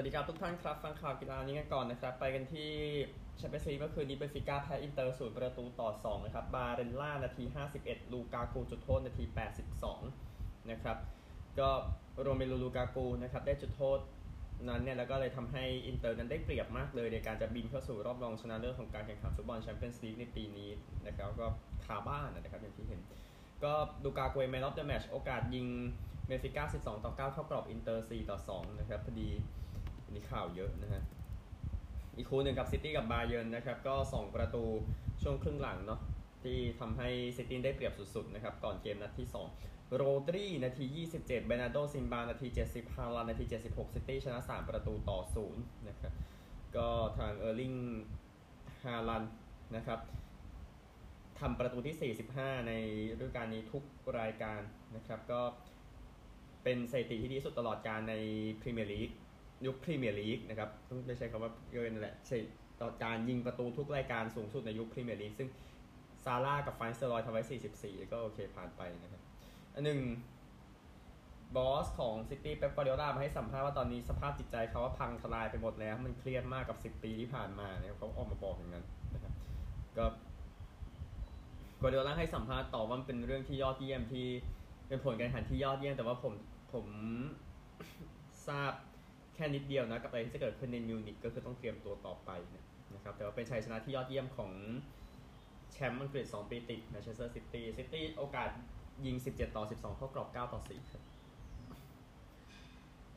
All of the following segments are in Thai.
สวัสดีครับทุกท่านครับ ฟังข่าวกีฬานี้กันก่อนนะครับ ไปกันที่แชมเปี้ยนส์ลีกเมื่อคืนนี้เบนฟิก้าแพ้อินเตอร์ศูนย์ประตูต่อ 2 นะครับ บาเรลล่า นาที 51 ลูกากูจุดโทษ นาที 82 นะครับ ก็โรเมลูลูกากูนะครับ ได้จุดโทษนั้นเนี่ย แล้วก็เลยทำให้อินเตอร์นั้นได้เปรียบมากเลย ในการจะบินเข้าสู่รอบรองชนะเลิศของการแข่งขันฟุตบอลแชมเปี้ยนส์ลีกในปีนี้นะครับก็คาบ้านนะครับอย่างที่เห็น ก็ดูจากเอ่อ man of the match โอกาสยิงเบนฟิก้า12 ต่อ 9 เข้ากรอบอินเตอร์4ต่อ 2 นะครับพอดี วันนี้ข่าวเยอะนะฮะ อีกคู่หนึ่งกับซิตี้กับบาเยิร์นนะครับ ก็ 2 ประตูช่วงครึ่งหลังเนาะที่ทำให้ซิตี้ได้เปรียบสุดๆนะครับ ก่อนเกมนัดที่ 2 โรดรีนาที 27 แบร์นาโดซิลวา นาที 70 ฮาลันด์นาที 76 ซิตี้ชนะ 3 ประตูต่อ 0 นะครับ ก็ทางเออร์ลิงฮาลันด์นะครับทำประตูที่ 45 ในฤดูกาลนี้ทุกรายการนะครับ ก็เป็นสถิติที่ดีสุดตลอดการในพรีเมียร์ลีก ยุคพรีเมียร์ลีกนะครับต้องไม่ใช้คำว่าเกินแหละใช่ต่อการยิงประตูทุกรายการสูงสุดในยุคพรีเมียร์ลีกซึ่งซาลาห์กับฟานนิสเตลรอยทำไว้ 44 ก็โอเคผ่านไปนะครับอันหนึ่งบอสของซิตี้เป๊ปกวาร์ดิโอลามาให้สัมภาษณ์ว่าตอนนี้สภาพจิตใจเขาว่าพังทลายไปหมดแล้ว มันเครียดมากกับ 10 ปีที่ผ่านมาเนี่ยเขาออกมาบอกอย่างนั้นนะครับก็กวาร์ดิโอลาให้สัมภาษณ์ต่อว่ามันเป็นเรื่องที่ยอดเยี่ยมที่เป็นผลการแข่งขันที่ยอดเยี่ยมแต่ว่าผมผมทราบ แค่นิดเดียวนะกับอะไรที่จะเกิดขึ้นในมิวนิกก็คือต้องเตรียมตัวต่อไปนะครับแต่ว่าเป็นชัยชนะที่ยอดเยี่ยมของแชมป์อังกฤษ2ปีติดแมนเชสเตอร์ซิตี้ซิตี้โอกาสยิง 17 ต่อ 12 เข้ากรอบ 9 ต่อ 4 ครับ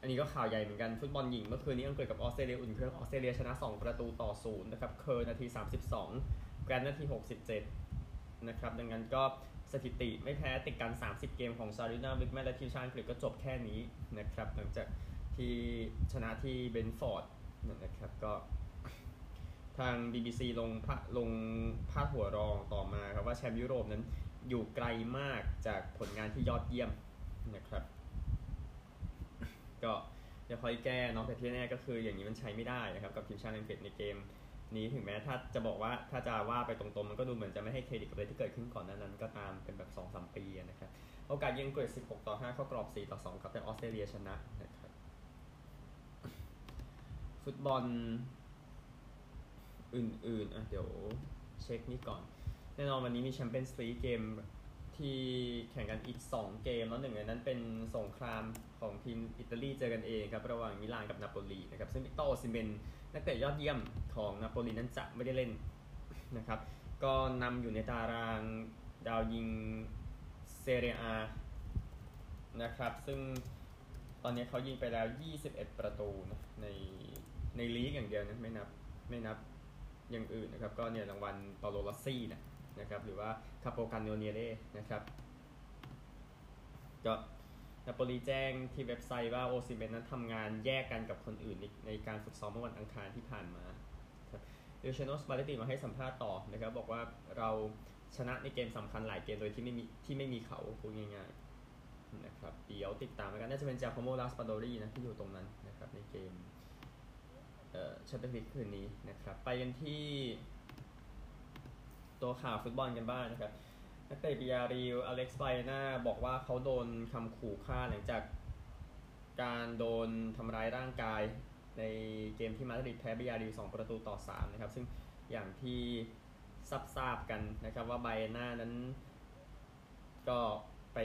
อันนี้ก็ข่าวใหญ่เหมือนกัน ฟุตบอลหญิงเมื่อคืนนี้อังกฤษกับออสเตรเลียอุ่นเครื่องออสเตรเลียชนะ 2 ประตูต่อ 0 นะครับ เคอร์นาที 32 แกรนนาที 67 นะครับ ดังนั้นก็สถิติไม่แพ้ติดกัน 30 เกมของซารินาวิกแมนและทีมชาติอังกฤษก็จบแค่นี้นะครับหลังจาก ที่ชนะที่เบนฟอร์ดนะครับก็ทาง BBC ลงพลงพาดหัวรองต่อมาครับว่าแชมป์ยุโรปนั้นอยู่ไกลมากจากผลงานที่ยอดเยี่ยมนะครับ ก็จะคอยแก้เนาะแต่ที่แน่ก็คืออย่างนี้มันใช้ไม่ได้นะครับ กับทีมชาติอังกฤษในเกมนี้ถึงแม้ถ้าจะบอกว่าถ้าจะว่าไปตรงๆ มันก็ดูเหมือนจะไม่ให้เครดิตกับอะไรที่เกิดขึ้นก่อนนั้นนั้นก็ตามเป็นแบบ2-3ปีนะครับ โอกาสยิงอังกฤษ16 ต่อ 5 เข้ากรอบ 4 ต่อ 2 ครับแต่ออสเตรเลียชนะนะครับ ฟุตบอลอื่นๆอะเดี๋ยวเช็คนี่ก่อน แน่นอนวันนี้มีแชมเปี้ยนส์ลีกเกมที่แข่งกันอีก 2 เกมแล้วหนึ่งในนั้นเป็นสงครามของทีมอิตาลีเจอกันเองครับ ระหว่างมิลานกับนาโปลีนะครับ ซึ่งวิกตอร์โอซิเมนนักเตะยอดเยี่ยมของนาโปลีนั้นจะไม่ได้เล่นนะครับ ก็นำอยู่ในตารางดาวยิงเซเรียอานะครับ ซึ่งตอนนี้เขายิงไปแล้ว 21 ประตูนะใน ในลีกอย่างเดียวนะไม่นับไม่นับอย่างอื่นนะครับก็เนี่ยรางวัลเปาโลลัสซี่นะนะครับหรือว่าคาโปกันโนเนียเร่นะครับก็นาโปลีแจ้งที่เว็บไซต์ว่าโอซิเมนนั้นทำงานแยกกันกับคนอื่นในในการฝึกซ้อมเมื่อวันอังคารที่ผ่านมาลูชาโนสปัลเล็ตติมาให้สัมภาษณ์ต่อนะครับบอกว่าเราชนะในเกมสำคัญหลายเกมโดยที่ไม่มีที่ไม่มีเขาพูดง่ายๆนะครับเดี๋ยวติดตามกันน่าจะเป็นจาโคโมราสปาโดรีนะที่อยู่ตรงนั้นนะครับในเกม แชมเปี้ยนส์ลีกคืนนี้นะครับไปกันที่ตัวข่าวฟุตบอลกันบ้างนะครับนักเตะบิยาร์เรอัลอเล็กซ์บาเอน่าบอกว่าเขาโดนคำขู่ฆ่าหลังจากการโดนทำร้ายร่างกายในเกมที่มาดริดแพ้บิยาร์เรอัล2ประตูต่อ3นะครับซึ่งอย่างที่ซับทราบกันนะครับว่าบาเอน่านั้นก็ไป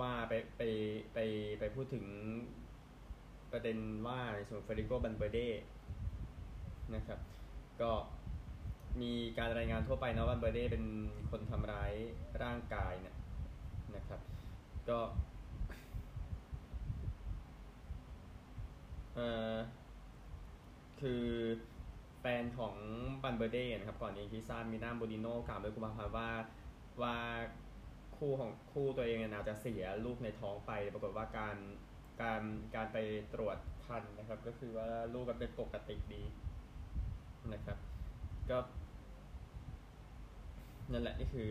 ว่าไปไปไปไปพูดถึง ประเด็นว่าในส่วนเฟเดริโกบัลเบร์เดนะครับ ก็มีการรายงานทั่วไปนะว่าบัลเบร์เดเป็นคนทำร้ายร่างกายเนี่ยนะครับ ก็เอ่อคือแฟนของบันเบเดนะครับ ก่อนนี้ที่ทรามีนาโบดิโน่กล่าวด้วยกุมภาพันธ์ว่าว่าคู่ของคู่ตัวเองน่าจะเสียลูกในท้องไป ปรากฏว่าการ การการไปตรวจคันนะครับ ก็คือว่าลูกก็เป็นปกติดีนะครับ ก็นั่นแหละนี่คือ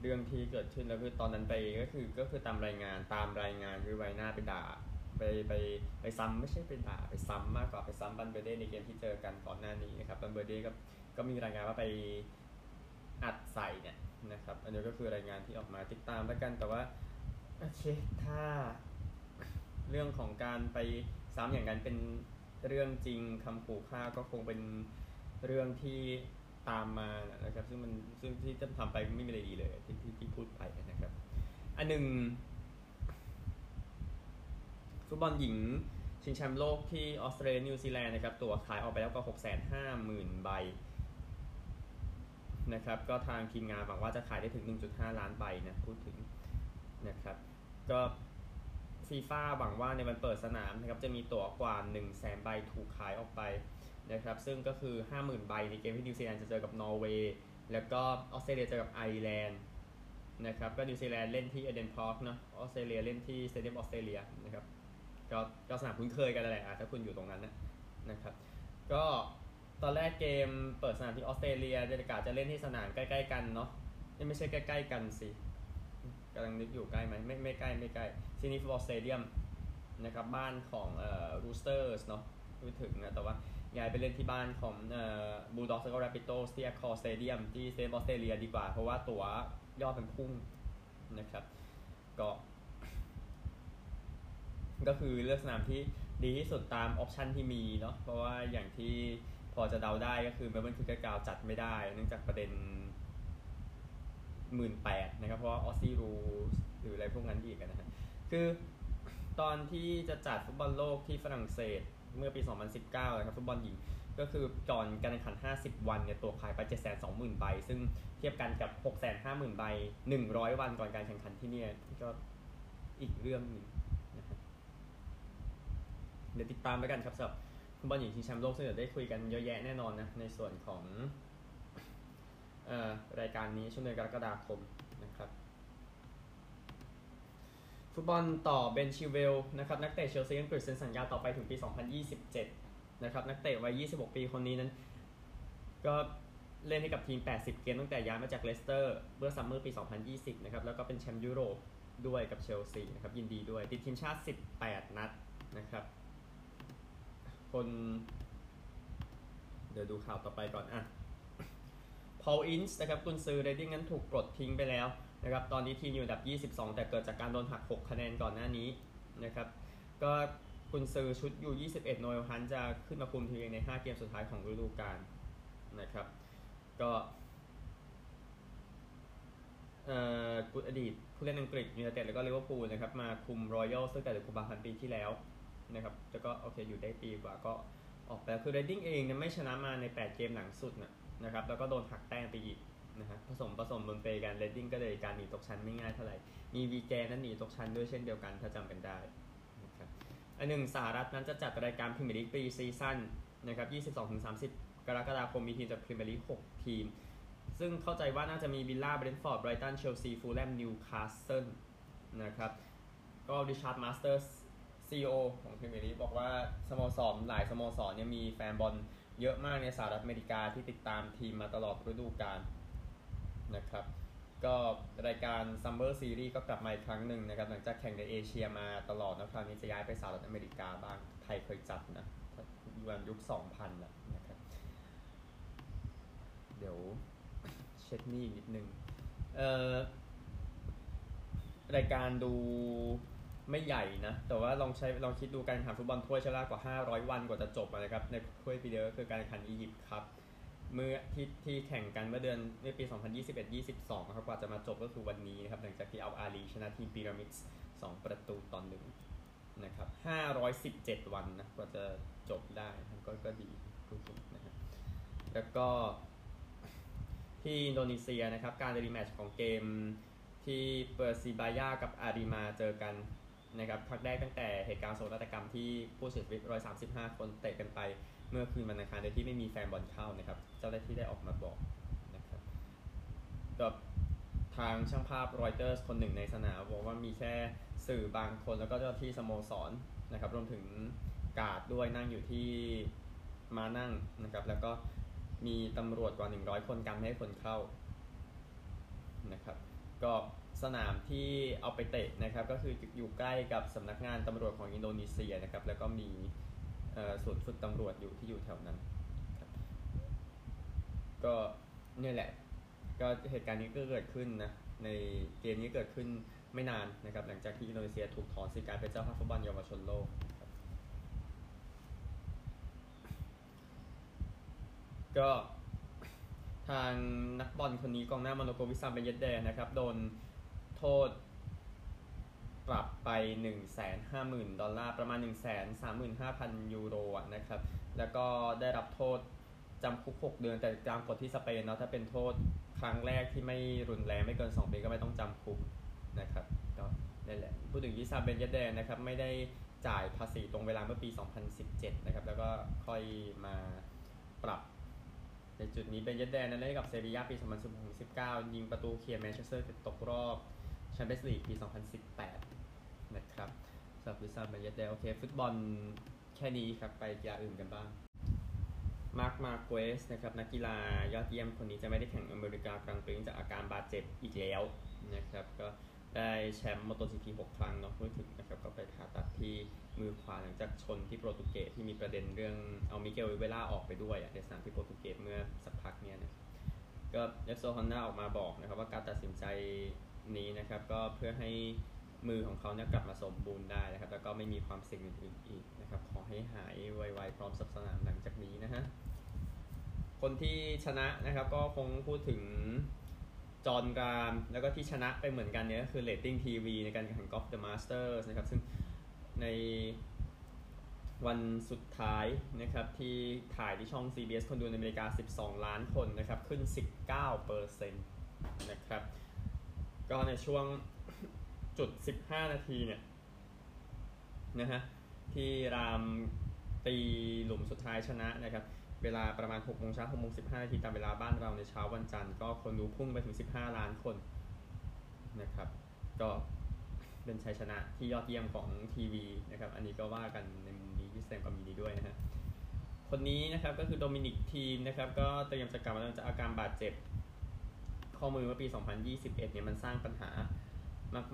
เรื่องที่เกิดขึ้นแล้วคือตอนนั้นไปก็คือก็คือตามรายงานตามรายงานคือไวหน้าไปด่าไปไปไปซ้ำไม่ใช่ไปด่าไปซ้ำมากกว่าไปซ้ำบันเบเดในเกมที่เจอกันก่อนหน้านี้นะครับบันเบเดก็ก็มีรายงานว่าไปอัดใส่เนี่ยนะครับ อันนี้ก็คือรายงานที่ออกมาติดตามแล้วกันแต่ว่าโอเคถ้า เรื่องของการไปซ้ำอย่างนั้นเป็นเรื่องจริงคำขู่ฆ่าก็คงเป็นเรื่องที่ตามมานะครับ ซึ่งมันซึ่งที่จะทำไปไม่มีอะไรดีเลยที่ที่ที่พูดไปนะครับ อันหนึ่งฟุตบอลหญิงชิงแชมป์โลกที่ออสเตรเลียนิวซีแลนด์นะครับ ตัวขายออกไปแล้วก็650,000 ใบนะครับ ก็ทางทีมงานหวังว่าจะขายได้ถึง 1.5 ล้านใบนะ พูดถึงนะครับ ก็ ฟีฟ่าหวังว่าในวันเปิดสนามนะครับจะมีตั๋วกว่า 1 0 0 0 0แสนใบถูกขายออกไปนะครับซึ่งก็คือ 50,000 ใบในเกมที่นิวซีแลนด์จะเจอกับนอร์เวย์แล้วก็ออสเตรเลียเจอกับไอร์แลนด์นะครับก็นิวซีแลนด์เล่นที่เอเดนพาร์คเนาะออสเตรเลียเล่นที่สเตเดียมออสเตรเลียนะครับก็ก็สนามคุ้นเคยกันแหละถ้าคุณอยู่ตรงนั้นนะนะครับก็ตอนแรกเกมเปิดสนามที่ออสเตรเลียเดลิกาศจะเล่นที่สนามใกล้ ๆ กันเนาะไม่ใช่ใกล้ ๆ กันสิ กำลังนึกอยู่ใกล้ไหมไม่ไม่ใกล้ไม่ใกล้ซิดนีย์ฟุตบอลสเตเดียมนะครับบ้านของเอ่อรูสเตอร์สเนาะพูดถึงนะแต่ว่าย้ายไปเล่นที่บ้านของเอ่อบูลด็อกส์แล้วก็แรบบิโทส์ที่แอคคอร์สเตเดียมที่สเตเดียมออสเตรเลียดีกว่า เพราะว่าตั๋วยอดเป็นพุ่งนะครับก็ก็คือเลือกสนามที่ดีที่สุดตามออปชันที่มีเนาะเพราะว่าอย่างที่พอจะเดาได้ก็คือเมลเบิร์นคือเขาจัดไม่ได้ เนื่องจากประเด็น หมื่นแปดนะครับ เพราะออสซี่รูลส์หรืออะไรพวกนั้นอีกนะฮะคือตอนที่จะจัดฟุตบอลโลกที่ฝรั่งเศสเมื่อปี 2019 นะครับฟุตบอลหญิงก็คือก่อนการแข่งขัน 50 วันเนี่ยตัวขายไป 720,000 ใบ ซึ่งเทียบกันกับ 650,000 ใบ 100 วันก่อนการแข่งขันที่เนี่ยก็อีกเรื่องหนึ่งนะครับเดี๋ยวติดตามแล้วกันครับสำหรับฟุตบอลหญิงชิงแชมป์โลกซึ่งเดี๋ยวได้คุยกันเยอะแยะแน่นอนนะในส่วนของ รายการนี้ช่วงเดือนกรกฎาคมนะครับฟุตบอลต่อเบนชิลเวลล์นะครับนักเตะเชลซีอังกฤษเซ็นสัญญาต่อไปถึงปี 2027 นะครับนักเตะวัย 26 ปีคนนี้นั้น ก็เล่นให้กับทีม 80 เกมตั้งแต่ย้ายมาจากเลสเตอร์เมื่อซัมเมอร์ปี 2020 นะครับแล้วก็เป็นแชมป์ยุโรปด้วยกับเชลซีนะครับยินดีด้วย ติดทีมชาติ 18 นัดนะครับคน เดี๋ยวดูข่าวต่อไปก่อนอะ พอลอินซ์นะครับกุนซือเรดดิ้งนั้นถูกปลดทิ้งไปแล้วนะครับตอนนี้ทีมอยู่อันดับ 22 แต่เกิดจากการโดนหัก 6 คะแนนก่อนหน้านี้นะครับก็กุนซือชุด U 21 โนเอลฮันต์จะขึ้นมาคุมทีมใน 5 เกมสุดท้ายของฤดูกาลนะครับก็เอ่อกุอดีตผู้เล่นอังกฤษยูไนเต็ดแล้วก็ลิเวอร์พูลนะครับมาคุมรอยัลตั้งแต่เดือนกุมภาพันธ์ปีที่แล้วนะครับแล้วก็โอเคอยู่ได้ปีกว่าก็ออกไปแล้วคือเรดดิ้งเองเนี่ยไม่ชนะมาใน 8 เกมหลังสุดนะ นะครับแล้วก็โดนหักแต้มไปอีกนะฮะผสมผสมปนเปกันเรดดิ้งก็เลยการหนีตกชั้นไม่ง่ายเท่าไหร่ มีวีแกนนั้นหนีตกชั้นด้วยเช่นเดียวกันถ้าจำกันได้นะครับอันหนึ่งสหรัฐนั้นจะจัดรายการพรีเมียร์ลีก pre-season นะครับ 22-30 กรกฎาคมมีทีมจากพรีเมียร์ลีก 6 ทีม ซึ่งเข้าใจว่าน่าจะมีวิลล่าเบรนท์ฟอร์ดไบรตันเชลซีฟูลแลมนิวคาสเซิลนะครับก็ริชาร์ดมาสเตอร์ส CEO ของพรีเมียร์ลีกบอกว่าสโมสรหลายสโมสรเนี่ยมีแฟนบอล เยอะมากในสหรัฐอเมริกาที่ติดตามทีมมาตลอดฤดูกาลนะครับ ก็รายการ Summer Series ก็กลับมาอีกครั้งหนึ่งนะครับ หลังจากแข่งในเอเชียมาตลอดนะคราวนี้จะย้ายไปสหรัฐอเมริกาบ้างไทยเคยจัดนะวันยุค 2000นะนะครับ เดี๋ยวเช็ดนี่นิดนึงเอ่อรายการดู ไม่ใหญ่นะ แต่ว่าลองใช้ลองคิดดูการแข่งขันฟุตบอลถ้วยช้เวลากว่า 500 วันกว่าจะจบนะครับ ในถ้วยปีเดียวก็คือการแข่งขันอียิปต์ครับ เมื่อที่ที่แข่งกันเมื่อเดือนในปี 2021-22ครับกว่าจะมาจบก็คือวันนี้นะครับหลังจากที่เอาอาลีชนะทีมพีระมิดส์2ประตูต่อหนึ่งนะครับ517 วันนะกว่าจะจบได้ก็ก็ดีทุกๆนะครับแล้วก็ที่อินโดนีเซียนะครับการ rematch ของเกมที่เปอร์ซิบายากับอาเรมาเจอกัน นะครับครั้งแรกตั้งแต่เหตุการณ์โศกนาฏกรรมที่ผู้เสียชีวิต 135 คนเตะกันไป เมื่อคืนวันอังคารโดยที่ไม่มีแฟนบอลเข้านะครับ เจ้าหน้าที่ได้ออกมาบอกนะครับกับทางช่างภาพรอยเตอร์สคนหนึ่งในสนามบอกว่ามีแค่สื่อบางคนแล้วก็เจ้าที่สโมสรนะครับ รวมถึงกาดด้วยนั่งอยู่ที่มานั่งนะครับ แล้วก็มีตำรวจกว่า 100 คนกันไม่ให้คนเข้านะครับ ก็ สนามที่เอาไปเตะนะครับก็คืออยู่ใกล้กับสำนักงานตำรวจของอินโดนีเซียนะครับแล้วก็มีส่วนฝึกตำรวจอยู่ที่อยู่แถวนั้นก็เนี่ยแหละก็เหตุการณ์นี้ก็เกิดขึ้นนะในเกมนี้เกิดขึ้นไม่นานนะครับหลังจากที่อินโดนีเซียถูกถอนสิทธิ์การเป็นเจ้าภาพฟุตบอลเยาวชนโลกก็ทางนักบอลคนนี้กองหน้ามโนโกวิซัมเป็นเยดแดนะครับโดน ษปรับไป 1 5 0 0 0 0 ดอลลาร์ ประมาณ 1 3 5 0 0 0 ยูโรนะครับ แล้วก็ได้รับโทษจำคุก 6 เดือน แต่ตามกฎที่สเปนเนาะถ้าเป็นโทษครั้งแรกที่ไม่รุนแรงไม่เกิน 2 ปีก็ไม่ต้องจำคุกนะครับก็นั่นแหละ พูดถึงวิซามเบนเยดแดร์นะครับ ไม่ได้จ่ายภาษีตรงเวลาเมื่อปี 2017 นะครับ แล้วก็ค่อยมาปรับ ในจุดนี้เบนเยดแดร์นั้นเล่นกับเซบียาปี 2016-19 ยิงประตูเคลียร์แมนเชสเตอร์ตกรอบ แชมเปี้ยนส์ลีกปี 2018 นะครับสำหรับวิซามเบนเยดแดร์โอเค ฟุตบอลแค่นี้ครับ ไปกีฬาอื่นกันบ้าง มาร์คมาเกวสนะครับ นักกีฬายอดเยี่ยมคนนี้จะไม่ได้แข่งอเมริกากรังด์ปรีซ์จากอาการบาดเจ็บอีกแล้วนะครับ ก็ได้แชมป์มอเตอร์จีพี6ครั้งเนาะพูดถึงนะครับ ก็ไปผ่าตัดที่มือขวาหลังจากชนที่โปรตุเกสที่มีประเด็นเรื่องเอามิเกลโอลิเวร่าออกไปด้วยในสนามที่โปรตุเกสเมื่อสักพักเนี้ยนะก็เรปโซลฮอนด้าออกมาบอกนะครับว่าการตัดสินใจ นี้นะครับ ก็เพื่อให้มือของเขาเนี่ยกลับมาสมบูรณ์ได้นะครับ แล้วก็ไม่มีความเสี่ยงอื่นๆอีกนะครับ ขอให้หายไวๆพร้อมกลับสนามหลังจากนี้นะฮะคนที่ชนะนะครับก็คงพูดถึงจอห์นกรามแล้วก็ที่ชนะไปเหมือนกันเนี่ยก็คือเรตติ้งทีวีในการแข่งกอล์ฟเดอะมาสเตอร์สนะครับ ซึ่งในวันสุดท้ายนะครับที่ถ่ายที่ช่อง CBS คนดูในอเมริกา 12 ล้านคนนะครับ ขึ้น 19เปอร์เซ็นต์นะครับ ก็ในช่วงจุด 15 นาทีเนี่ยนะฮะที่รามตีหลุมสุดท้ายชนะนะครับเวลาประมาณ6โมงเช้า6โมง15 นาทีตามเวลาบ้านเราในเช้าวันจันทร์ ก็คนดูพุ่งไปถึง 15 ล้านคนนะครับก็เป็นชัยชนะที่ยอดเยี่ยมของทีวีนะครับอันนี้ก็ว่ากันในมุมนี้ที่แสดงความยินดีด้วยนะฮะคนนี้นะครับก็คือโดมินิกทีมนะครับก็เตรียมจะกลับมาจากอาการบาดเจ็บ ข้อมือเมื่อปี 2021 เนี่ยมันสร้างปัญหา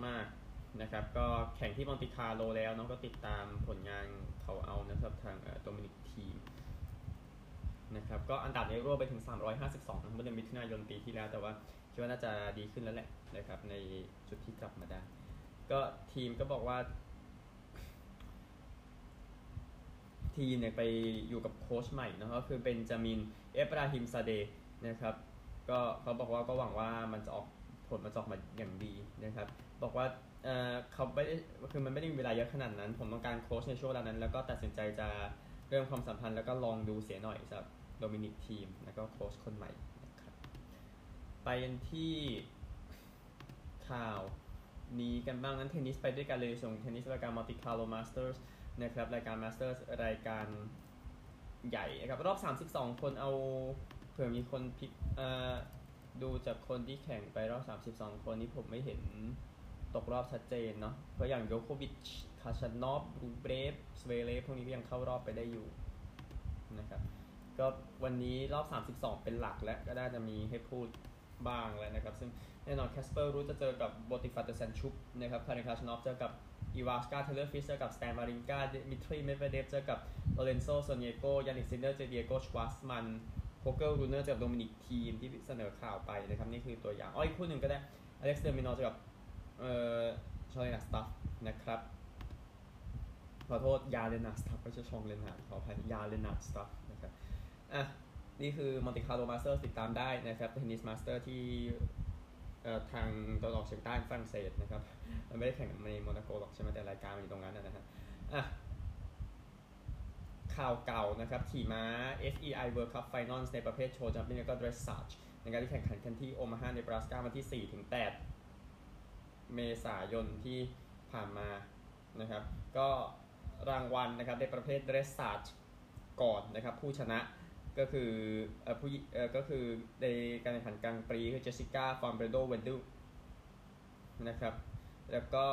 มาก ๆนะครับ ก็แข่งที่มอนติคาโลแล้วน้องก็ติดตามผลงานเขาเอานะครับทางโดมินิกทีมนะครับก็อันดับนี้ร่วงไปถึง 352เมื่อเดือนมิถุนายนปีที่แล้ว แต่ว่าคิดว่าน่าจะดีขึ้นแล้วแหละนะครับในจุดที่กลับมาได้ ก็ทีมก็บอกว่า ทีมเนี่ยไปอยู่กับโค้ชใหม่นะครับก็คือเบนจามินเอบราฮิมซาเดห์นะครับ ก็เขาบอกว่าก็หวังว่ามันจะออกผลมันจะออกมาอย่างดีนะครับ บอกว่าเออเขาไม่ได้คือมันไม่ได้มีเวลาเยอะขนาดนั้น ผมต้องการโค้ชในช่วงเวลานั้น แล้วก็ตัดสินใจจะเรื่องความสัมพันธ์แล้วก็ลองดูเสียหน่อยสำหรับโดมินิกทีมแล้วก็โค้ชคนใหม่นะครับไปกันที่ข่าวนี้กันบ้างนั้นเทนนิสไปด้วยกันเลยส่งเทนนิสรายการมอนติคาร์โลมาสเตอร์สนะครับรายการมาสเตอร์สรายการใหญ่นะครับรอบ 32 คนเอา ผื่อมีคนพิดูจากคนที่แข่งไปรอบ 32 คนนี้ผมไม่เห็นตกรอบชัดเจนเนาะเพราะอย่างโยโควิช คาชานอฟรูเบรฟสเวเลฟพวกนี้ก็ยังเข้ารอบไปได้อยู่นะครับก็วันนี้รอบ 32 เป็นหลักและก็ได้จะมีให้พูดบ้างแล้วนะครับ ซึ่งแน่นอนแคสเปอร์รู้จะเจอกับโบติฟัตเตอร์เซนชุปนะครับคาริคาชนอฟเจอกับอีวาสกาเทเลอร์ฟิสเจอกับสแตนมารินกาดิมิทรีเมเวเดฟเจอกับโลเรนโซโซเนโกยานิกซินเนอร์เจเดียโกชวาสมัน โคเกิลรูเนอร์เจอกับโดมินิกทีมที่เสนอข่าวไปนะครับ นี่คือตัวอย่างอ้ออีกคู่หนึ่งก็ได้อเล็กซ์เดอร์มินอเจอกับเอ่อชอเลนาสตัฟนะครับขอโทษยาเลนาสตัฟไม่ใช่ชองเลนาขออภัยยาเลนาสตัฟนะครับอะนี่คือมอนติคาร์โลมาสเตอร์ติดตามได้นะครับเทนนิสมาสเตอร์ที่ทางตะวันออกเฉียงใต้ฝรั่งเศสนะครับ มันไม่ได้แข่งในโมนาโกหรอกใช่ไหมแต่รายการมันอยู่ตรงนั้นนะฮะอะ ข่าวเก่านะครับขี่ม้า FEI World Cup Finals ในประเภทโชว์จัมปิ้งแล้วก็ dressage ในการที่แข่งขันกันที่โอมาฮาในบราสกาวันที่ 4 ถึง 8 เมษายนที่ผ่านมานะครับ ก็รางวัลนะครับในประเภท dressage ก่อนนะครับผู้ชนะก็คือเอ่อผู้เอ่อก็คือในการแข่งขันกรังด์ปรีซ์คือเจสสิก้าฟอนเบรโดว์เวิร์นเดิลนะครับแล้วก็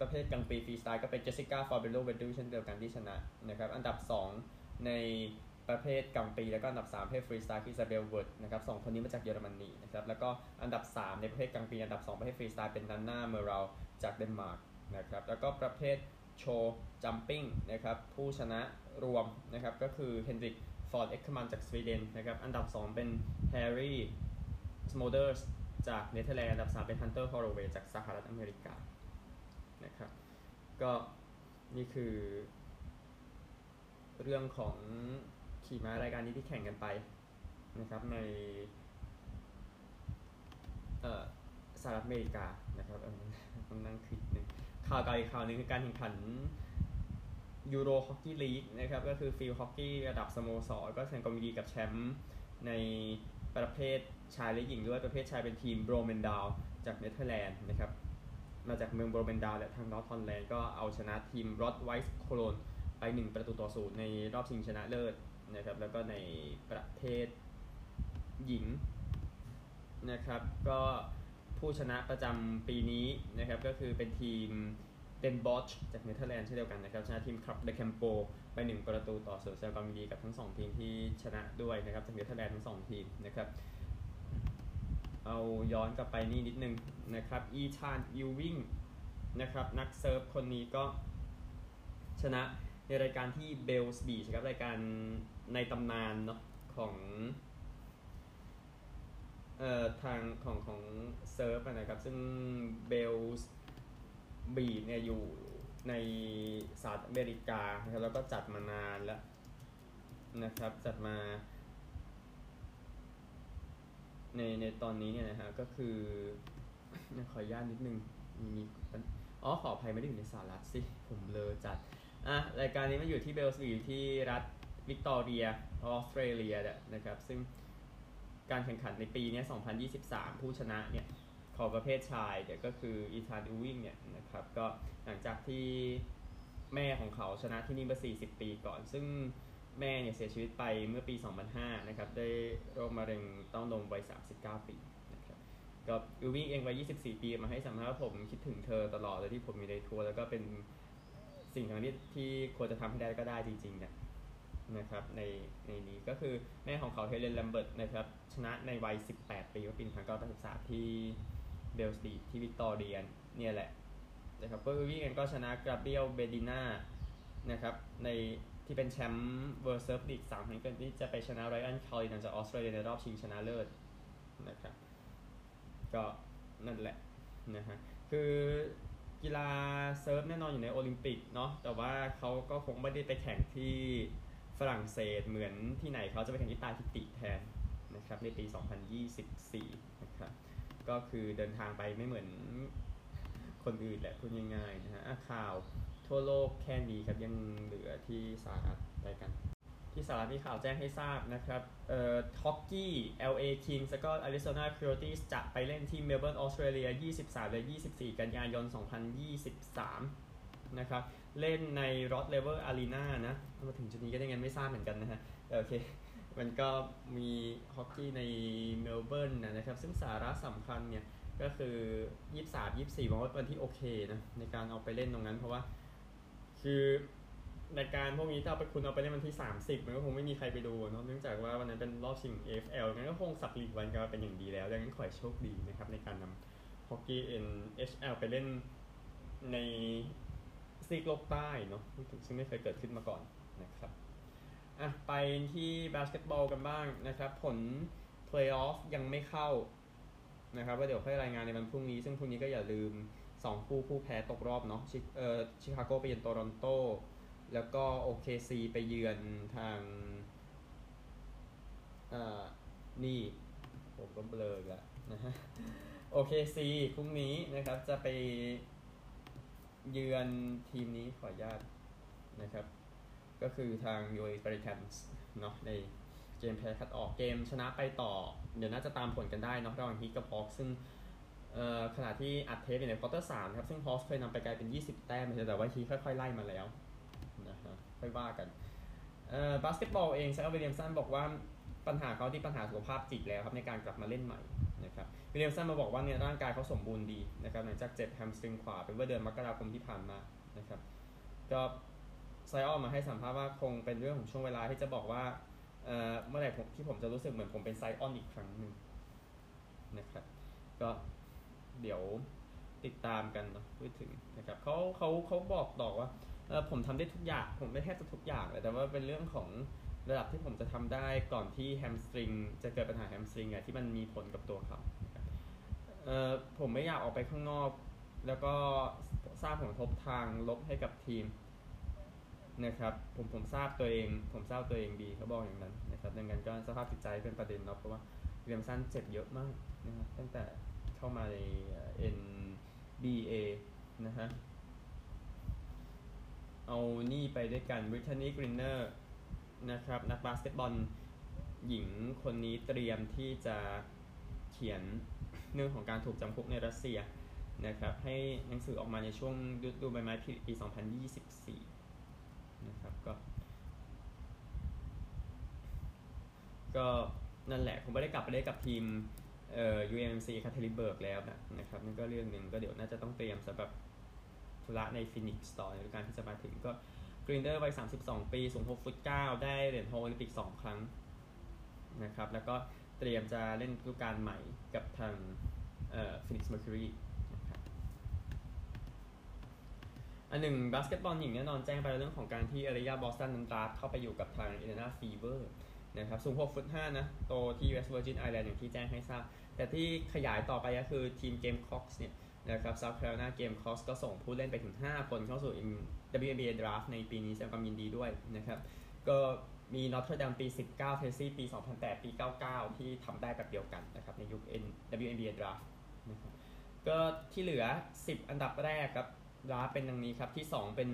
ประเภทกรังด์ปรีซ์ฟรีสไตล์ก็เป็นเจสสิก้าฟอนเบรโดว์เวิร์นเดิลเช่นเดียวกันที่ชนะนะครับอันดับ 2 ในประเภทกรังด์ปรีซ์แล้วก็อันดับ 3 ประเภทฟรีสไตล์คืออิซาเบลเวิร์ธนะครับสองคนนี้มาจากเยอรมนีนะครับแล้วก็อันดับ 3 ในประเภทกรังด์ปรีซ์ อันดับ 2 ประเภทฟรีสไตล์เป็นนันนาเมอรัลด์จากเดนมาร์กนะครับแล้วก็ประเภท show jumpingนะครับผู้ชนะรวมนะครับก็คือเฮนริกฟอนเอคเคอร์มันน์จากสวีเดนนะครับอันดับ 2 เป็นแฮร์รี่สโมลเดอร์สจากเนเธอร์แลนด์อันดับ 3 เป็นฮันเตอร์ฮอลโลเวย์จากสหรัฐอเมริกา นะครับ ก็นี่คือ เรื่องของขี่ม้ารายการนี้ที่แข่งกันไปนะครับในสหรัฐอเมริกานะครับต้องนั่งคิดนึงข่าวเก่าอีกข่าวนึงคือการแข่งขันยูโรฮอกกี้ลีกนะครับก็คือ field hockey ระดับสโมสรก็แข่งกอมดีกับแชมป์ในประเภทชายและหญิงด้วยประเภทชายเป็นทีมบลูเมนดาลจากเนเธอร์แลนด์นะครับ มาจากเมืองบลูเมนดาลและทางนอร์ทฮอลแลนด์ก็เอาชนะทีมรอดไวส์โคโลญจน์ไป 1 ประตูต่อศูนย์ในรอบชิงชนะเลิศนะครับแล้วก็ในประเภทหญิงนะครับก็ผู้ชนะประจำปีนี้นะครับก็คือเป็นทีม Den Bosch จากเนเธอร์แลนด์เช่นเดียวกันนะครับชนะทีม Club de Campo ไป 1 ประตูต่อศูนย์แสดงความยินดีกับทั้ง 2 ทีมที่ชนะด้วยนะครับจากเนเธอร์แลนด์ทั้ง 2 ทีมนะครับ เอาย้อนกลับไปนี่นิดนึงนะครับ Ethan Ewing นะครับนักเซิร์ฟคนนี้ก็ชนะในรายการที่ Bells Beach ครับรายการในตำนานเนาะของเอ่อทางของของเซิร์ฟนะครับ ซึ่งเบลส์บีเนี่ยอยู่ในสหรัฐอเมริกานะครับแล้วก็จัดมานานแล้วนะครับ จัดมา ในในตอนนี้เนี่ยนะฮะก็คือขออนุญาตนิดนึงมีอ๋อขออภัยไม่ได้อยู่ในสหรัฐสิ ผมเลอจัดอะรายการนี้มันอยู่ที่เบลส์อยู่ที่รัฐวิกตอเรียออสเตรเลียนะครับ ซึ่งการแข่งขันในปีนี้ 2023 ผู้ชนะเนี่ยของประเภทชายเดี๋ยวก็คืออีธานอูวิงเนี่ยนะครับก็หลังจากที่แม่ของเขาชนะที่นี่เมื่อ40 ปีก่อน ซึ่ง แม่เนี่ยเสียชีวิตไปเมื่อปี 2005 นะครับ ได้โรคมะเร็งเต้านมวัย 39 ปีนะครับก็Ewing เองวัย 24 ปี มาให้สัมภาษณ์ผมคิดถึงเธอตลอดเลยที่ผมมีในทัวร์แล้วก็เป็นสิ่งที่ที่ควรจะทำให้ได้ก็ได้จริงๆเนี่ยนะครับในในนี้ก็คือแม่ของเขา Helen Lambert นะครับชนะในวัย 18 ปีว่าปี1983ที่ Bells Beach ที่ Victoria เนี่ยแหละนะครับ Ewing เองก็ชนะ Gabriel Medina นะครับใน ที่เป็นแชมป์ World Surf League สามครั้งก่อนที่จะไปชนะ Ryan Callinan จากออสเตรเลียในรอบชิงชนะเลิศนะครับก็นั่นแหละนะฮะคือกีฬาเซิร์ฟแน่นอนอยู่ในโอลิมปิกเนาะแต่ว่าเขาก็คงไม่ได้ไปแข่งที่ฝรั่งเศสเหมือนที่ไหนเขาจะไปแข่งที่ตาทิติแทนนะครับในปี 2024 นะครับก็คือเดินทางไปไม่เหมือนคนอื่นแหละพูดง่ายๆนะฮะข่าว ทั่วโลกแค่นี้ครับยังเหลือที่สหรัฐไปกัน ที่สหรัฐมีข่าวแจ้งให้ทราบนะครับเอ่อฮอกกี้ LA Kings แล้วก็ Arizona Coyotes จะไปเล่นที่เมลเบิร์นออสเตรเลีย 23 และ 24 กันยายน 2023 นะครับ เล่นใน Rod Laver Arena นะมาถึงจุดนี้ก็ยังไงไม่ทราบเหมือนกันนะฮะโอเคมันก็มีฮอกกี้ในเมลเบิร์นนะครับ ซึ่งสาระสำคัญเนี่ยก็คือ 23 24มองว่าเป็นที่โอเคนะในการเอาไปเล่นตรงนั้นเพราะว่า คือในการพวกนี้ถ้าเอาไปคุณเอาไปเล่นวันที่ 30 มันก็คงไม่มีใครไปดูเนาะเนื่องจากว่าวันนั้นเป็นรอบชิง AFL งั้นก็คงสับหลีกวันกันเป็นอย่างดีแล้วดังนั้นขอให้โชคดีนะครับในการนำฮอกกี้ NHL ไปเล่นในซีกโลกใต้เนาะซึ่งไม่เคยเกิดขึ้นมาก่อนนะครับอะไปที่บาสเกตบอลกันบ้างนะครับ ผลเพลย์ออฟยังไม่เข้านะครับว่าเดี๋ยวค่อยรายงานในวันพรุ่งนี้ ซึ่งพรุ่งนี้ก็อย่าลืม 2คู่ผู้แพ้ตกรอบเนาะเอ่อชิคาโกไปเยือนโตรอนโต แล้วก็ OKC ไปเยือนทางอ่านี่ ผมก็เบลอแล้วนะฮะ OKC พรุ่งนี้นะครับจะไปเยือนทีมนี้ขออนุญาตนะครับ ก็คือทาง u a p e r i c a n s เนาะในเกมแพ้คัดออกเกมชนะไปต่อ เดี๋ยวน่าจะตามผลกันได้เนาะระหว่างฮีกับฮอคซึ่ง ขณะที่อัดเทปอยู่ใน quarter สามครับ ซึ่ง Hawks เคยนำไปไกลเป็น 20 แต้มแต่ว่าฮีค่อยๆ ไล่มาแล้วนะฮะค่อยว่ากันบาสเกตบอลเอง Zion Williamson บอกว่าปัญหาเขาที่ปัญหาสุขภาพจิตแล้วครับในการกลับมาเล่นใหม่นะครับ Williamson มาบอกว่าเนี่ยร่างกายเขาสมบูรณ์ดีนะครับหลังจากเจ็บ hamstring ขวาเป็นเมื่อเดือนมกราคมที่ผ่านมานะครับก็ Zion มาให้สัมภาษณ์ว่าคงเป็นเรื่องของช่วงเวลาที่จะบอกว่าเเมื่อไหร่ที่ผมจะรู้สึกเหมือนผมเป็นไซออนอีกครั้งหนึ่งนะครับก็ เดี๋ยวติดตามกันเนาะพูดถึงนะครับเขาเขาเขาบอกต่อว่าผมทำได้ทุกอย่าง ผมไม่แทบจะทุกอย่างเลยแต่ว่าเป็นเรื่องของระดับที่ผมจะทำได้ก่อนที่แฮมสตริงจะเกิดปัญหาแฮมสตริงอะที่มันมีผลกับตัวเขาเออผมไม่อยากออกไปข้างนอก แล้วก็สร้างผลกระทบทางลบให้กับทีมนะครับผมผมทราบตัวเอง ผมทราบตัวเองดีเขาบอกอย่างนั้นนะครับดังนั้นก็สภาพจิตใจเป็นประเด็นเนาะเพราะว่า Williamson เจ็บเยอะมากนะครับตั้งแต่ เข้ามาใน NBA นะฮะ เอานี่ไปด้วยกันบริ t านีกรินเนอร์นะครับ นักบาสเกตบอลหญิงคนนี้เตรียมที่จะเขียนเรื่องของการถูกจำคุกในรัสเซียนะครับให้หนังสือออกมาในช่วงฤดูใบไม้ผลิปี 2024 นะครับก็ ก็นั่นแหละผมไม่ได้กลับไปได้กับทีม เอ่อ UMC คาเทลิเบิร์กแล้วนะนะครับนั่นก็เรื่องหนึ่งก็เดี๋ยวน่าจะต้องเตรียมสำหรับธุระใน Phoenix ต่อในการที่จะมาถึงก็ Griner วัย 32 ปี สูง 6 ฟุต 9 ได้เหรียญทองโอลิมปิก 2 ครั้งนะครับ แล้วก็เตรียมจะเล่นฤดูกาลใหม่กับทางเอ่อ Phoenix Mercury นะครับอันหนึ่งบาสเกตบอลหญิงแน่นอนแจ้งไปเรื่องของการที่ Aliyah Boston นั้น draft เข้าไปอยู่กับทาง Indiana Fever นะครับ สูง 6 ฟุต 5 นะ โตที่ US Virgin Island อย่างที่แจ้งให้ทราบ แต่ที่ขยายต่อไปก็คือทีม Gamecocks เนี่ยนะครับ South Carolina Gamecocks ก็ส่งผู้เล่นไปถึง 5 คนเข้าสู่ WNBA Draft ในปีนี้แสดงความยินดีด้วยนะครับ ก็มี Notre Dame ปี 19 Tennessee ปี 2008 ปี 99 ที่ทำได้แบบเดียวกันนะครับในยุค WNBA Draft นะครับก็ที่เหลือ 10 อันดับแรกครับ draft เป็นดังนี้ครับ ที่ 2 เป็น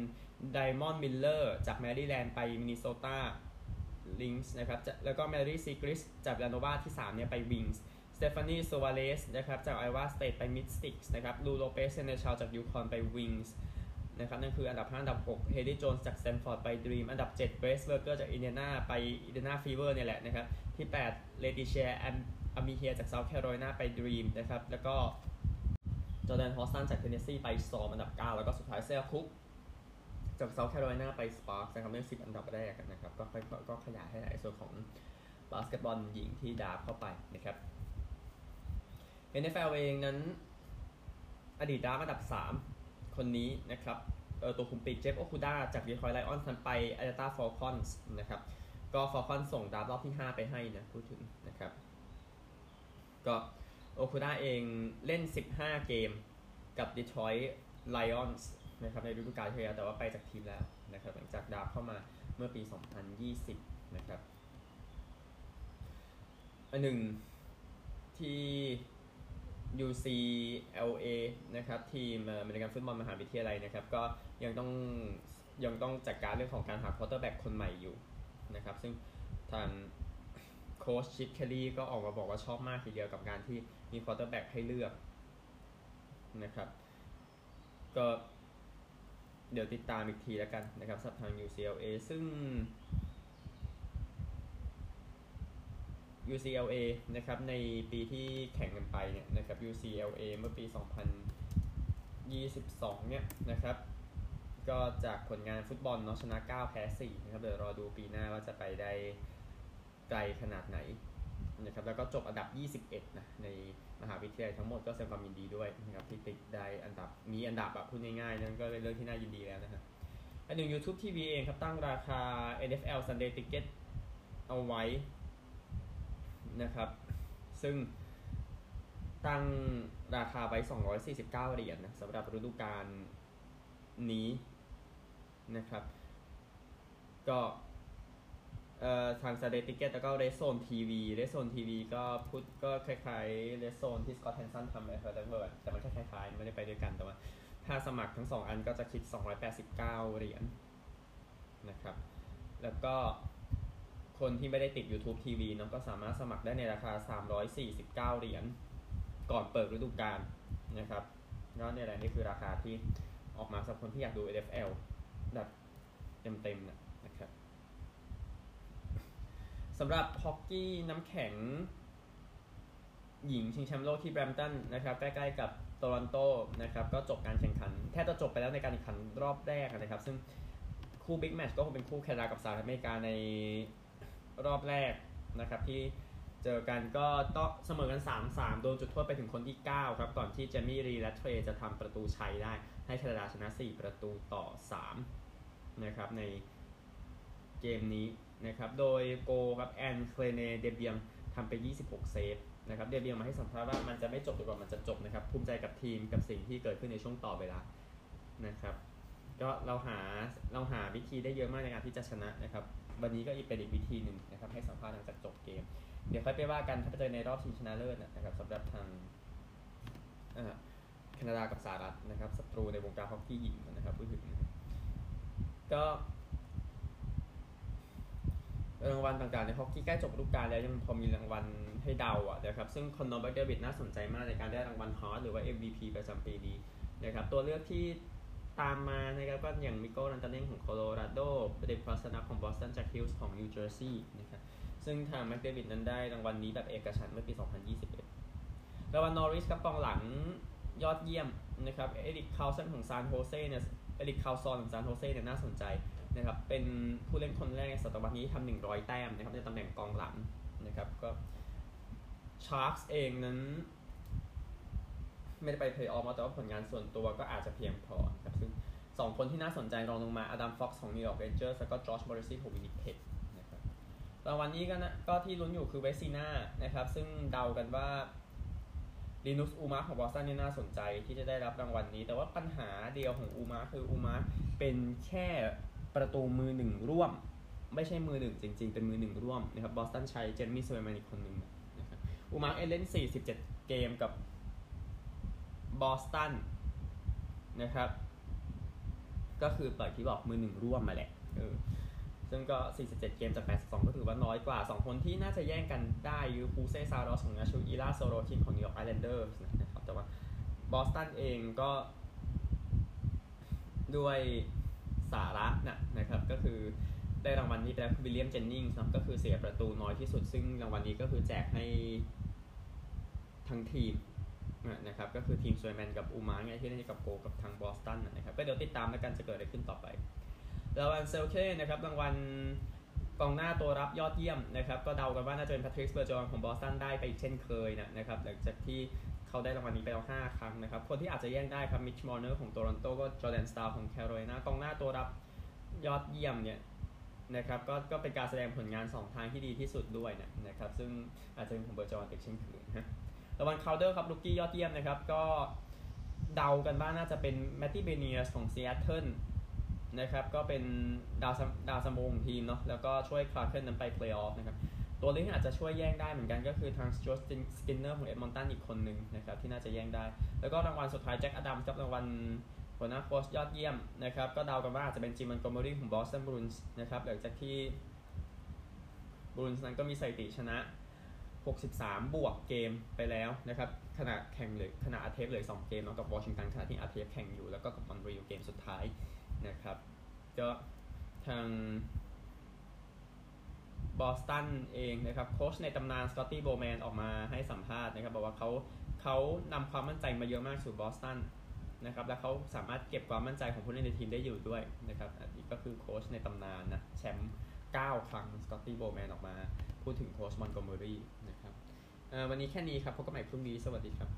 Diamond Miller จาก Maryland ไป Minnesota Lynx นะครับแล้วก็ Maddy Siegrist จาก Villanova ที่ 3 เนี่ยไป Wings Stephanie Soares นะครับจาก Iowa State ไป Mystics นะครับ Lou Lopez Senechal จาก UConn ไป Wingsนะครับนั่นคืออันดับ 5 อันดับ 6 Haley Jones จากสแตนฟอร์ดไป Dream อันดับ 7 Grace Berger จาก Indiana ไป Indiana Fever เนี่ยแหละนะครับ ที่ 8 Laeticia Amihere จาก South Carolina ไป Dream นะครับ แล้วก็ Jordan Horston จาก Tennessee ไป Storm อันดับ 9 แล้วก็สุดท้าย Zia Cooke จาก South Carolina ไป Sparks นะครับใน10อันดับแรกนะครับ ก็ก็ขยายให้ในส่วนของบาสเกตบอลหญิงที่ draft เข้าไปนะครับ NFL เองนั้น อดีต draft อันดับ 3 คนนี้นะครับเออตัวคุมปีก Jeff Okudah จาก Detroit Lions นั้นไป Atlanta Falcons นะครับก็ Falcons ส่ง draft รอบที่ 5 ไปให้นะพูดถึงนะครับก็ Okudah เองเล่น 15 เกมกับ Detroit Lions นะครับในฤดูกาลที่แล้วแต่ว่าไปจากทีมแล้วนะครับหลังจาก draft เข้ามาเมื่อปี 2020 นะครับอันหนึ่งที่ UCLA นะครับทีมอเมริกันฟุตบอลมหาวิทยาลัยนะครับก็ยังต้องยังต้องจัดการเรื่องของการหา quarterback คนใหม่อยู่นะครับซึ่งทางโค้ช Chip Kelly ก็ออกมาบอกว่าชอบมากทีเดียวกับการที่มี quarterback ให้เลือกนะครับก็เดี๋ยวติดตามอีกทีแล้วกันนะครับสำหรับทาง UCLA ซึ่ง UCLA นะครับในปีที่แข่งกันไปเนี่ยนะครับ UCLA เมื่อปี 2022 เนี่ยนะครับ ก็จากผลงานฟุตบอลเนาะชนะ 9 แพ้ 4 นะครับ เดี๋ยวรอดูปีหน้าว่าจะไปได้ไกลขนาดไหนนะครับแล้วก็จบอันดับ 21 นะ ในมหาวิทยาลัยทั้งหมดก็แสดงความยินดีด้วยนะครับที่ติดได้อันดับมีอันดับแบบพูดง่ายๆ นั่นก็เป็นเรื่องที่น่ายินดีแล้วนะครับอันหนึ่ง YouTube TV เองครับตั้งราคา NFL Sunday Ticket เอาไว้ นะครับ ซึ่งตั้งราคาไว้ 249 เหรียญนะสำหรับฤดูกาลนี้นะครับ ก็ทาง s เ d ติเกตแล้วก็เรสโซนทีวีเรสโซนทีวีก็พูดก็คล้ายๆเรสโซนที่สกอตแทนซันทำเลยครับแต่มันแค่คล้ายๆ ไม่ได้ไปด้วยกันแต่ว่า ถ้าสมัครทั้ง 2 อันก็จะคิด 289 เหรียญนะครับ แล้วก็ คนที่ไม่ได้ติด YouTube TV เนาะก็สามารถสมัครได้ในราคา 349 เหรียญก่อนเปิดฤดูกาลนะครับก็เนี่ยแหละนี่คือราคาที่ออกมาสำหรับคนที่อยากดู NFL แบบเต็มๆนะนะครับสำหรับฮอกกี้น้ำแข็ง หญิงชิงแชมป์โลกที่แบรมตันนะครับใกล้ๆกับโตลอนโตนะครับก็จบการแข่งขัน แทบจะจบไปแล้วในการแข่งขันรอบแรกนะครับ ซึ่งคู่บิ๊กแมตช์ก็คงเป็นคู่แคนาดากับสหรัฐอเมริกาใน รอบแรกนะครับที่เจอกันก็ต้องเสมอกัน 3-3 โดนจุดโทษไปถึงคนที่ 9 ครับ ก่อนที่เจมี่รีและเทรจะทำประตูชัยได้ ให้แคนาดาชนะ 4 ประตูต่อ 3 นะครับ ในเกมนี้นะครับ โดยโกครับแอนเคลเนเดเบียงทำไป 26 เซฟนะครับ เดเบียงมาให้สัมภาษณ์ว่ามันจะไม่จบจนกว่ามันจะจบนะครับ ภูมิใจกับทีมกับสิ่งที่เกิดขึ้นในช่วงต่อเวลานะครับ ก็เราหาเราหาวิธีได้เยอะมากในการที่จะชนะนะครับ วันนี้ก็อีกเป็นอีกวิธีหนึ่งนะครับให้สัมภาษณ์หลังจากจบเกม เดี๋ยวค่อยไปว่ากันถ้าไปเจอในรอบชิงชนะเลิศนะครับสำหรับทางแคนาดากับสหรัฐนะครับศัตรูในวงการฮอกกี้หญิงนะครับพูดถึงก็รางวัลต่างๆในฮอกกี้ใกล้จบฤดูกาลแล้วยังพอมีรางวัลให้เดาอะนะครับซึ่งคอนนอร์เบเดวิดน่าสนใจมากในการได้รางวัลฮอสหรือว่า MVP ประจำปีนี้นะครับตัวเลือกที่ ตามมานะครับก็อย่างมิโก้ลันตาเน่งของโคโลราโดเดฟลัสนัของบอสตันจากฮิลส์ของนิวเจอร์ซีย์นะครับซึ่งทางแม็กเดวิดนั้นได้รางวัลนี้แบบเอกฉันเมื่อปี 2021รางวัลนอริสครับกองหลังยอดเยี่ยมนะครับเอริกคาลสันของซานโฮเซ่เนี่ยเอริกคาร์ลสันของซานโฮเซ่เนี่ยน่าสนใจนะครับเป็นผู้เล่นคนแรกในศตวรรษนี้ทำหนึ่งร้อยแต้มนะครับในตำแหน่งกองหลังนะครับก็ชาร์กส์เองนั้น ไม่ได้ไปเพลย์ออฟมาแต่ว่าผลงานส่วนตัวก็อาจจะเพียงพอครับซึ่งสองคนที่น่าสนใจรองลงมาอดัมฟ็อกซ์ของนิวยอร์กเรนเจอร์สแล้วก็จอชมอร์ริสซี่ย์ของวินนิเพกนะครับรางวัลนี้ก็นะก็ที่ลุ้นอยู่คือเวสซีน่านะครับซึ่งเดากันว่าลีนุสอูลมาร์กของบอสตันนี่น่าสนใจที่จะได้รับรางวัลนี้ แต่ว่าปัญหาเดียวของอูมาคืออูมาเป็นแค่ประตูมือหนึ่งร่วม ไม่ใช่มือหนึ่งจริง ๆ เป็นมือหนึ่งร่วมนะครับบอสตันใช้เจเรมี่สเวย์แมนอีกคนหนึ่งนะครับอูลมาร์กเล่น47 เกมกับ บอสตันนะครับ ก็คือเปิดที่บอกมือหนึ่งร่วมมาแหละเออซึ่งก็ 47 เกมจาก 82 ก็ถือว่าน้อยกว่า 2 คนที่น่าจะแย่งกันได้คือปูเซซารอสของนาชูอีลาโซโรทีมของนิวยอร์กไอแลนเดอร์นะครับแต่ว่าบอสตันเองก็ด้วยสาระนะนะครับก็คือได้รางวัลนี้ไปแล้วคือวิลเลียมเจนนิงส์นะก็คือเสียประตูน้อยที่สุด ซึ่งรางวัลนี้ก็คือแจกให้ทั้งทีม นะครับก็คือทีมสวยแมนกับอูมาไงที่เล่นกับโกกับทางบอสตันนะครับก็เดี๋ยวติดตามแล้วกันจะเกิดอะไรขึ้นต่อไปรางวัลเซลเคนะครับรางวัลกองหน้าตัวรับยอดเยี่ยมนะครับก็เดากันว่าน่าจะเป็นแพทริซเบอร์เจอรอนของบอสตันได้ไปเช่นเคยนะครับหลังจากที่เขาได้รางวัลนี้ไปแล้ว5ครั้งนะครับคนที่อาจจะแย่งได้ครับมิชมาร์เนอร์ของโตรอนโตก็จอร์แดนสตาลของแคโรไลนากองหน้าตัวรับยอดเยี่ยมเนี่ยนะครับก็ก็เป็นการแสดงผลงาน 2 ทางที่ดีที่สุดด้วยนะครับซึ่งอาจจะเป็นของเบอร์เจอรอนอีกเช่นเคยนะ รางวัลคาลเดอร์ครับ rookie ยอดเยี่ยมนะครับ ก็เดากันว่าน่าจะเป็นแมตตี้เบเนียสของซีแอตเทิลนะครับ ก็เป็นดาวดาวสมองทีมเนาะแล้วก็ช่วยคลาร์เคิลนั้นไปเพลย์ออฟนะครับ ตัวเล่นอาจจะช่วยแย่งได้เหมือนกันก็คือทางสจอร์สกินเนอร์ของเอ็ดมอนตันอีกคนหนึ่งนะครับ ที่น่าจะแย่งได้ แล้วก็รางวัลสุดท้ายแจ็คอดัมกับรางวัลหัวหน้าโค้ชยอดเยี่ยมนะครับ ก็เดากันว่าอาจจะเป็นจิมมันกอมเบอรี่ของบอสตันบรูนส์นะครับหลังจากที่บรูนส์นั้นก็มีสถิติชนะ 63 บวกเกมไปแล้วนะครับขณะแข่งเลยขณะอาเทฟเลย2เกมแล้วกับวอชิงตันขณะที่อาเทฟแข่งอยู่แล้วก็กับมอนทรีออลเกมสุดท้ายนะครับก็ทางบอสตันเองนะครับโค้ชในตำนานสกอตตี้โบแมนออกมาให้สัมภาษณ์นะครับบอกว่าเขาเขานำความมั่นใจมาเยอะมากสู่บอสตันนะครับและเขาสามารถเก็บความมั่นใจของผู้เล่นในทีมได้อยู่ด้วยนะครับอันนี้ก็คือโค้ชในตำนานนะแชมป์9ครั้งสกอตตี้โบแมนออกมา พูดถึงโค้ชมอนต์โกเมอรี่นะครับวันนี้แค่นี้ครับพบกันใหม่พรุ่งนี้สวัสดีครับ